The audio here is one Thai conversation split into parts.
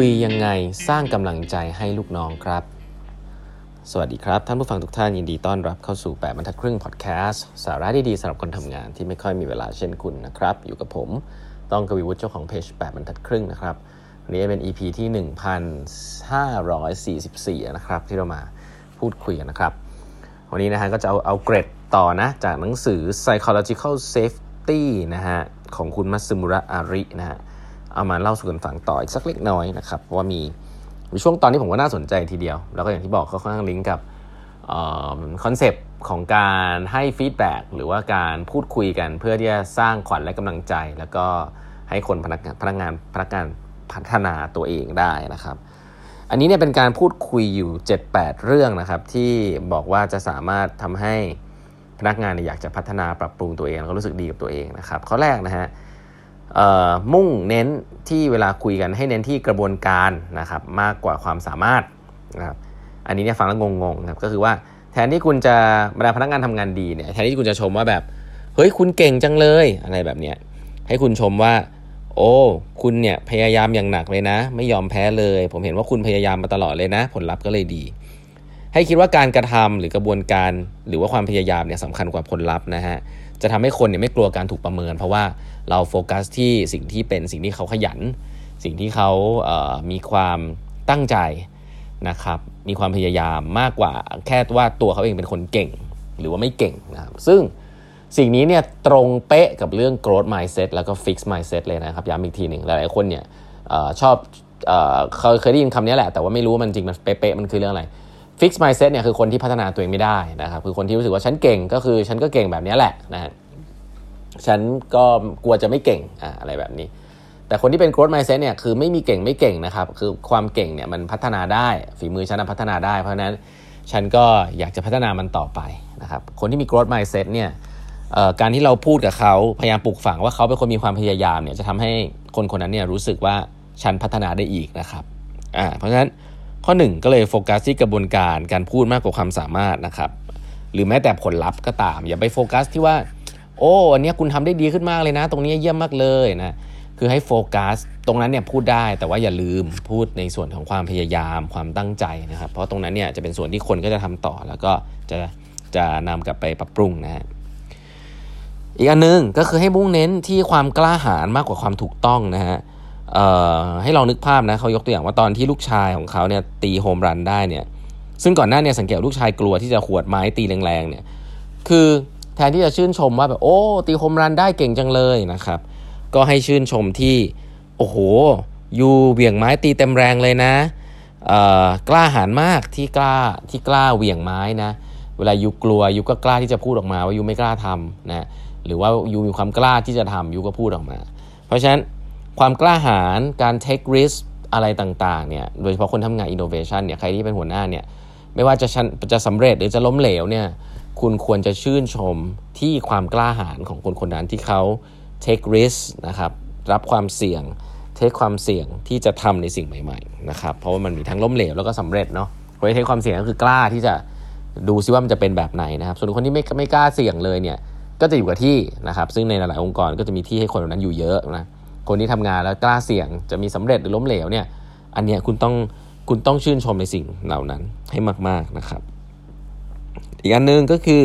คุยยังไงสร้างกำลังใจให้ลูกน้องครับ สวัสดีครับ ท่านผู้ฟังทุกท่านยินดีต้อนรับเข้าสู่ 8บรรทัดครึ่งพอดแคสต์สาระดีๆสำหรับคนทำงานที่ไม่ค่อยมีเวลาเช่นคุณนะครับ อยู่กับผมต้องกวีวุฒิเจ้าของเพจ8บรรทัดครึ่งนะครับวันนี้เป็น EP ที่ 1544 นะครับ ที่เรามาพูดคุยกันนะครับ วันนี้นะฮะก็จะเอาเอาเกรดต่อนะจากหนังสือ psychological safety นะฮะของคุณมัตสึมุระอารินะฮะ เอามาเล่าสู่กันฟังต่ออีกสักเล็กน้อยนะครับว่ามีมีช่วงตอนที่ผมก็น่าสนใจทีเดียว แล้วก็อย่างที่บอกเขาค่อนข้างลิงก์กับ concept ของการให้ feedback หรือว่าการพูดคุยกันเพื่อที่จะสร้างขวัญและกำลังใจ แล้วก็ให้คนพนักงานพนักงานพนักงานพัฒนาตัวเองได้นะครับ อันนี้เนี่ยเป็นการพูดคุยอยู่ 7-8 เรื่องนะครับ ที่บอกว่าจะสามารถทำให้พนักงานอยากจะพัฒนาปรับปรุงตัวเองแล้วก็รู้สึกดีกับตัวเองนะครับข้อแรกนะฮะ มุ่งเน้นที่เวลาคุยกันให้เน้นที่กระบวนการนะครับมากกว่าความสามารถนะครับอันนี้เนี่ยฟังแล้วงงๆครับก็คือว่าแทนที่คุณจะบรรดาพนักงานทำงานดีเนี่ยแทนที่คุณจะชมว่าแบบเฮ้ยคุณเก่งจังเลยอะไรแบบเนี้ยให้คุณชมว่า โอ้คุณเนี่ยพยายามอย่างหนักเลยนะ ไม่ยอมแพ้เลย ผมเห็นว่าคุณพยายามมาตลอดเลยนะ ผลลัพธ์ก็เลยดี ให้คิดว่าการกระทำหรือกระบวนการหรือว่าความพยายามเนี่ยสำคัญกว่าผลลัพธ์นะฮะ จะทำให้คนเนี่ยไม่กลัวการถูกประเมิน เพราะว่าเราโฟกัสที่สิ่งที่เป็นสิ่งที่เขาขยัน สิ่งที่เขาเมีความตั้งใจนะครับมีความพยายามมากกว่าแค่ว่าตัวเขาเองเป็นคนเก่งหรือว่าไม่เก่งนะครับซึ่งสิ่งนี้เนี่ยตรงเป๊ะกับเรื่อง growth mindset แล้วก็ fix mindset เลยนะครับย้ำอีกทีหนึ่งหลายๆคนเนี่ยอชอบเอเคยเคยได้ยินคำนี้แหละ แต่ว่าไม่รู้ว่ามันจริงมันเป๊ะๆมันคือเรื่องอะไร fix mindset เนี่ยคือคนที่พัฒนาตัวเองไม่ได้นะครับคือคนที่รู้สึกว่าฉันเก่งก็คือฉันก็เก่งแบบนี้แหละนะฮะฉันก็กลัวจะไม่เก่งอะอะไรแบบนี้ แต่คนที่เป็น growth mindset เนี่ยคือไม่มีเก่งไม่เก่งนะครับ คือความเก่งเนี่ยมันพัฒนาได้ฝีมือฉันพัฒนาได้ เพราะนั้นฉันก็อยากจะพัฒนามันต่อไปนะครับคนที่มี growth mindset เนี่ยการที่เราพูดกับเขาพยายามปลูกฝังว่าเขาเป็นคนมีความพยายามเนี่ยจะทำให้คนคนนั้นเนี่ยรู้สึกว่าฉันพัฒนาได้อีกนะครับอ่าเพราะฉะนั้น ข้อ 1 ก็เลยโฟกัสที่กระบวนการการพูดมากกว่าความสามารถนะครับหรือแม้แต่ผลลัพธ์ก็ตาม อย่าไปโฟกัสที่ว่า โอ้อันนี้คุณทำได้ดีขึ้นมากเลยนะ ตรงนี้เยี่ยมมากเลยนะคือให้โฟกัสตรงนั้นเนี่ยพูดได้แต่ว่าอย่าลืมพูดในส่วนของความพยายามความตั้งใจนะครับ เพราะตรงนั้นเนี่ยจะเป็นส่วนที่คนก็จะทำต่อ แล้วก็จะจะนำกลับไปปรับปรุงนะฮะอีกอันนึงก็คือให้มุ่งเน้นที่ความกล้าหาญมากกว่าความถูกต้องนะฮะ ให้ลองนึกภาพนะเขายกตัวอย่างว่าตอนที่ลูกชายของเขาเนี่ยตีโฮมรันได้เนี่ยซึ่งก่อนหน้าเนี่ยสังเกตลูกชายกลัวที่จะขวดไม้ตีแรงๆเนี่ยคือแทนที่จะชื่นชมว่าแบบโอ้ตีโฮมรันได้เก่งจังเลยนะครับ ก็ให้ชื่นชมที่โอ้โหยูเบี่ยงไม้ตีเต็มแรงเลยนะกล้าหาญมากที่กล้าที่กล้าเหวี่ยงไม้นะเวลายูกลัวยูก็กล้าที่จะพูดออกมาว่ายูไม่กล้าทำนะหรือว่ายูมีความกล้าที่จะทำยูก็พูดออกมา เพราะฉะนั้น ความกล้าหาญการ take risk อะไรต่างๆเนี่ยโดยเฉพาะคนทำงาน innovation เนี่ยใครที่เป็นหัวหน้าเนี่ยไม่ว่าจะจะสำเร็จหรือจะล้มเหลวเนี่ยคุณควรจะชื่นชมที่ความกล้าหาญของคนคนนั้นที่เขา take risk นะครับรับความเสี่ยง take ความเสี่ยงที่จะทำในสิ่งใหม่ๆนะครับเพราะว่ามันมีทั้งล้มเหลวแล้วก็สำเร็จเนาะคนที่ take ความเสี่ยงก็คือกล้าที่จะดูซิว่ามันจะเป็นแบบไหนนะครับ ส่วนคนที่ไม่ไม่กล้าเสี่ยงเลยเนี่ยก็จะอยู่กับที่นะครับซึ่งในหลายองค์กรก็จะมีที่ให้คนเหล่านั้นอยู่เยอะนะ คนที่ทำงานแล้วกล้าเสี่ยงจะมีสำเร็จหรือล้มเหลวเนี่ยอันเนี้ยคุณต้องคุณต้องชื่นชมในสิ่งเหล่านั้นให้มาก ๆนะครับ อีกอันนึงก็คือ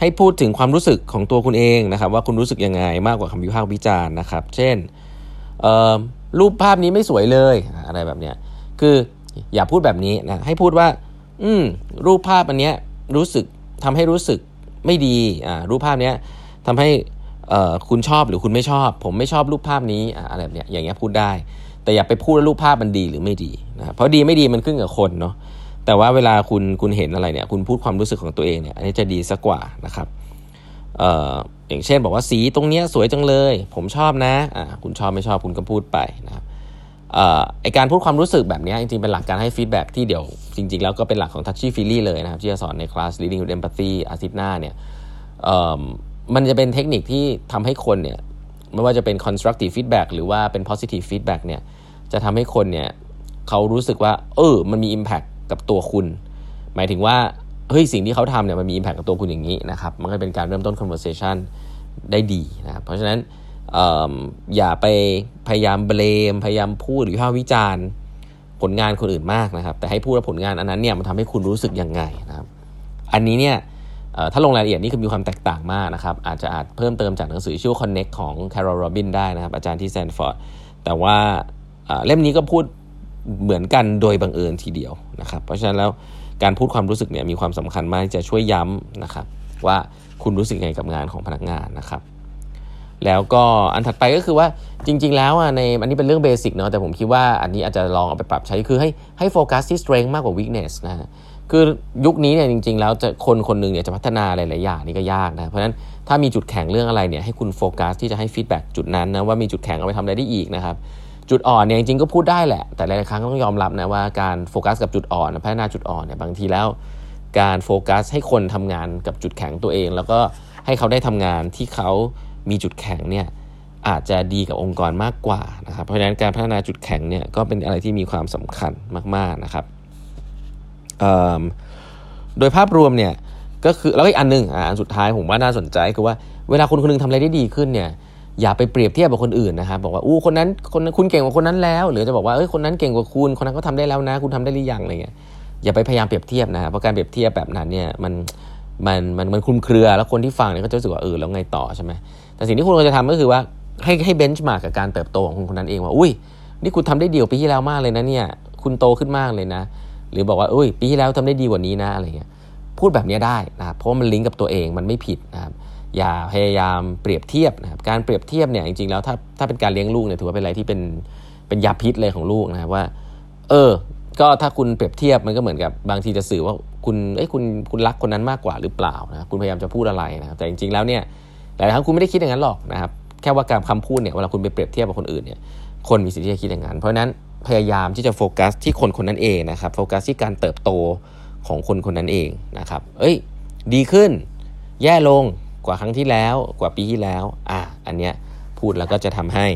ให้พูดถึงความรู้สึกของตัวคุณเองนะครับ ว่าคุณรู้สึกยังไงมากกว่าคำวิพากษ์วิจารณ์นะครับ เช่นรูปภาพนี้ไม่สวยเลยอะไรแบบเนี้ยคืออย่าพูดแบบนี้นะให้พูดว่า อืมรูปภาพอันเนี้ยรู้สึกทำให้รู้สึกไม่ดีอ่ารูปภาพเนี้ยทำให้ คุณชอบหรือคุณไม่ชอบ ผมไม่ชอบรูปภาพนี้อะไรแบบเนี้ยอย่างเงี้ยพูดได้ แต่อย่าไปพูดว่ารูปภาพมันดีหรือไม่ดีนะเพราะดีไม่ดีมันขึ้นกับคนเนาะแต่ว่าเวลาคุณคุณเห็นอะไรเนี่ยคุณพูดความรู้สึกของตัวเองเนี่ยอันนี้จะดีสักกว่านะครับเอ่ออย่างเช่นบอกว่าสีตรงเนี้ยสวยจังเลย ผมชอบนะอ่าคุณชอบไม่ชอบคุณก็พูดไปนะครับไอการพูดความรู้สึกแบบนี้จริงๆ เป็นหลักการให้ฟีดแบ็ที่เดี๋ยวจริง ๆ แล้วก็เป็นหลักของ Touchy Feely เลยนะครับ ที่จะสอนในคลาส Leading with Empathy อาทิตย์หน้าเนี่ย มันจะเป็นเทคนิคที่ทำให้คนเนี่ยไม่ว่าจะเป็น constructive feedback หรือว่าเป็น positive feedback เนี่ยจะทำให้คนเนี่ยเขารู้สึกว่า เออ มันมี impact กับตัวคุณ หมายถึงว่า เฮ้ย สิ่งที่เขาทำเนี่ยมันมี impact กับตัวคุณอย่างนี้นะครับ มันก็เป็นการเริ่มต้น conversation ได้ดีนะครับ เพราะฉะนั้นอย่าไปพยายามเบลม พยายามพูดหรือวิพากษ์วิจารณ์ผลงานคนอื่นมากนะครับ แต่ให้พูดว่าผลงานอันนั้นเนี่ยมันทำให้คุณรู้สึกยังไงนะครับ อันนี้เนี่ย ถ้าลงรายละเอียดนี่คือมีความแตกต่างมากนะครับ อาจจะอาจเพิ่มเติมจากหนังสือชื่อ Connect ของ Carol Robin ได้นะครับ อาจารย์ที่แซนฟอร์ดแต่ว่าเล่มนี้ก็พูดเหมือนกันโดยบังเอิญทีเดียวนะครับ เพราะฉะนั้นแล้วการพูดความรู้สึกเนี่ยมีความสำคัญมากจะช่วยย้ำนะครับว่าคุณรู้สึกไงกับงานของพนักงานนะครับ แล้วก็อันถัดไปก็คือว่าจริง ๆ แล้วอะในอันนี้เป็นเรื่อง basic เนาะแต่ผมคิดว่าอันนี้อาจจะลองเอาไปปรับใช้คือให้ให้โฟกัสที่ strength มากกว่า weakness นะฮะ คือยุคนี้เนี่ยจริง ๆ แล้วจะคนคนหนึ่งเนี่ยจะพัฒนาหลายๆอย่างนี่ก็ยากนะเพราะฉะนั้นถ้ามีจุดแข็งเรื่องอะไรเนี่ยให้คุณโฟกัสที่จะให้ feedback จุดนั้นนะว่ามีจุดแข็งเอาไปทำอะไรได้อีกนะครับจุดอ่อนเนี่ยจริงๆก็พูดได้แหละ แต่หลายๆครั้งต้องยอมรับนะว่าการโฟกัสกับจุดอ่อนพัฒนาจุดอ่อนเนี่ยบางทีแล้วการโฟกัสให้คนทำงานกับจุดแข็งตัวเอง แล้วก็ให้เขาได้ทำงานที่เขามีจุดแข็งเนี่ยอาจจะดีกับองค์กรมากกว่านะครับเพราะฉะนั้นการพัฒนาจุดแข็งเนี่ยก็เป็นอะไรที่มีความสำคัญมากๆนะครับ โดยภาพรวมเนี่ยก็คือแล้วอีกอันนึงอ่าอันสุดท้ายผมว่าน่าสนใจคือว่าเวลาคนคนนึงทำอะไรได้ดีขึ้นเนี่ยอย่าไปเปรียบเทียบกับคนอื่นนะครับบอกว่าอู้คนนั้นคนนั้นคุณเก่งกว่าคนนั้นแล้ว หรือจะบอกว่าเอ้ยคนนั้นเก่งกว่าคุณคนนั้นก็ทำได้แล้วนะ คุณทำได้หรือยังอะไรเงี้ยอย่าไปพยายามเปรียบเทียบนะครับเพราะการเปรียบเทียบแบบนั้นเนี่ยมันมันมันมันคลุมเครือแล้วคนที่ฟังเนี่ยก็จะรู้สึกว่าเออแล้วไงต่อใช่ไหมแต่สิ่งที่คุณควรจะทำก็คือว่าให้ให้เบนช์มาร์กกับการเติบโตของคนคนนั้นเองว่าอุ้ยนี่คุณทำได้ดีกว่าปีที่แล้วมากเลยนะเนี่ยคุณโตขึ้นมากเลยนะ หรือบอกว่าเอ้ยปีที่แล้วทำได้ดีกว่านี้นะอะไรเงี้ยพูดแบบนี้ได้นะครับเพราะมันลิงก์กับตัวเองมันไม่ผิดนะครับอย่าพยายามเปรียบเทียบนะครับการเปรียบเทียบเนี่ยจริงๆแล้วถ้าถ้าเป็นการเลี้ยงลูกเนี่ยถือว่าเป็นอะไรที่เป็นเป็นยาพิษเลยของลูกนะครับว่า เออ ก็ถ้าคุณเปรียบเทียบมันก็เหมือนกับบางทีจะสื่อว่าคุณเอ้ยคุณคุณรักคนนั้นมากกว่าหรือเปล่านะคุณพยายามจะพูดอะไรนะครับแต่จริงๆแล้วเนี่ยหลายครั้งคุณไม่ได้คิดอย่างนั้นหรอกนะครับแค่ว่าการคำพูดเนี่ยเวลาคุณไปเปรียบเทียบกับคนอื่นเนี่ยคนมีสิทธิ์ที่จะคิดอย่างนั้นเพราะนั้น พยายามที่จะโฟกัสที่คนคนนั้นเองนะครับโฟกัสที่การเติบโตของคนคนนั้นเองนะครับ เอ้ย ดีขึ้น แย่ลงกว่าครั้งที่แล้ว กว่าปีที่แล้ว อะอันเนี้ยพูดแล้วก็จะทำให้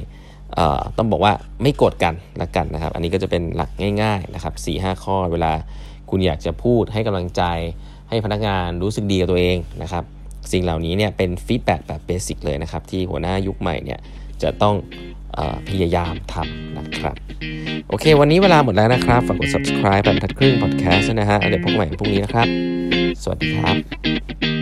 ต้องบอกว่าไม่กดกันละกันนะครับ อันนี้ก็จะเป็นหลักง่ายๆนะครับ4ีหข้อเวลาคุณอยากจะพูดให้กำลังใจ ให้พนักงานรู้สึกดีกับตัวเองนะครับ สิ่งเหล่านี้เนี่ยเป็นฟีดแบ็กแบบเบสิกเลยนะครับ ที่หัวหน้ายุคใหม่เนี่ย จะต้องพยายามทำนะครับ โอเค วันนี้เวลาหมดแล้วนะครับ ฝากกด subscribe แบบทัดครึ่ง podcast นะฮะเดี๋ยวพบกันใหม่พรุ่งนี้นะครับ สวัสดีครับ